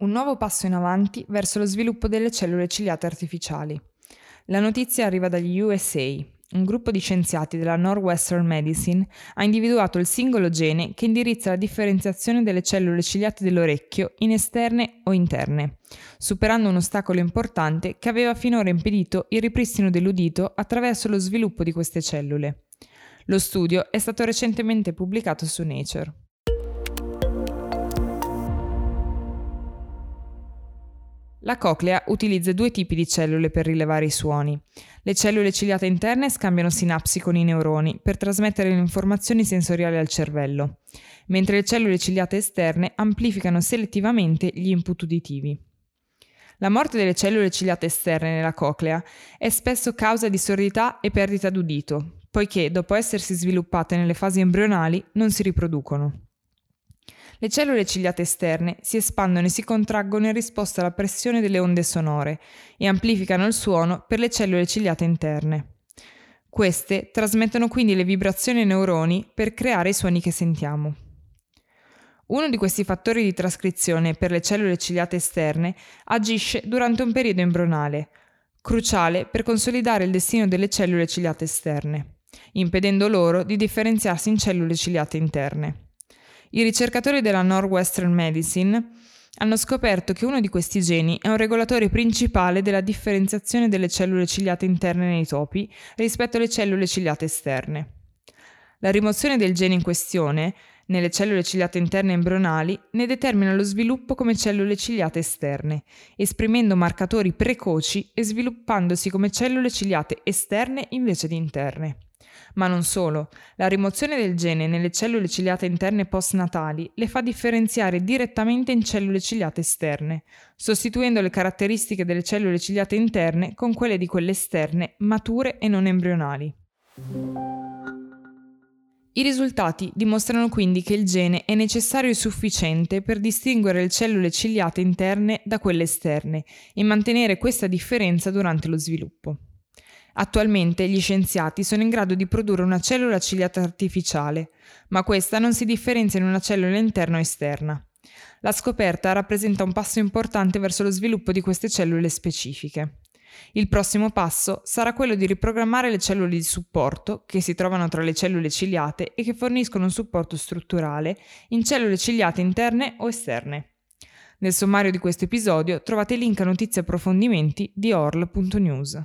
Un nuovo passo in avanti verso lo sviluppo delle cellule ciliate artificiali. La notizia arriva dagli USA. Un gruppo di scienziati della Northwestern Medicine ha individuato il singolo gene che indirizza la differenziazione delle cellule ciliate dell'orecchio in esterne o interne, superando un ostacolo importante che aveva finora impedito il ripristino dell'udito attraverso lo sviluppo di queste cellule. Lo studio è stato recentemente pubblicato su Nature. La coclea utilizza due tipi di cellule per rilevare i suoni. Le cellule ciliate interne scambiano sinapsi con i neuroni per trasmettere le informazioni sensoriali al cervello, mentre le cellule ciliate esterne amplificano selettivamente gli input uditivi. La morte delle cellule ciliate esterne nella coclea è spesso causa di sordità e perdita d'udito, poiché dopo essersi sviluppate nelle fasi embrionali non si riproducono. Le cellule ciliate esterne si espandono e si contraggono in risposta alla pressione delle onde sonore e amplificano il suono per le cellule ciliate interne. Queste trasmettono quindi le vibrazioni ai neuroni per creare i suoni che sentiamo. Uno di questi fattori di trascrizione per le cellule ciliate esterne agisce durante un periodo embrionale, cruciale per consolidare il destino delle cellule ciliate esterne, impedendo loro di differenziarsi in cellule ciliate interne. I ricercatori della Northwestern Medicine hanno scoperto che uno di questi geni è un regolatore principale della differenziazione delle cellule ciliate interne nei topi rispetto alle cellule ciliate esterne. La rimozione del gene in questione, nelle cellule ciliate interne embrionali, ne determina lo sviluppo come cellule ciliate esterne, esprimendo marcatori precoci e sviluppandosi come cellule ciliate esterne invece di interne. Ma non solo, la rimozione del gene nelle cellule ciliate interne postnatali le fa differenziare direttamente in cellule ciliate esterne, sostituendo le caratteristiche delle cellule ciliate interne con quelle di quelle esterne mature e non embrionali. I risultati dimostrano quindi che il gene è necessario e sufficiente per distinguere le cellule ciliate interne da quelle esterne e mantenere questa differenza durante lo sviluppo. Attualmente gli scienziati sono in grado di produrre una cellula ciliata artificiale, ma questa non si differenzia in una cellula interna o esterna. La scoperta rappresenta un passo importante verso lo sviluppo di queste cellule specifiche. Il prossimo passo sarà quello di riprogrammare le cellule di supporto, che si trovano tra le cellule ciliate e che forniscono un supporto strutturale, in cellule ciliate interne o esterne. Nel sommario di questo episodio trovate link a notizie e approfondimenti di orl.news.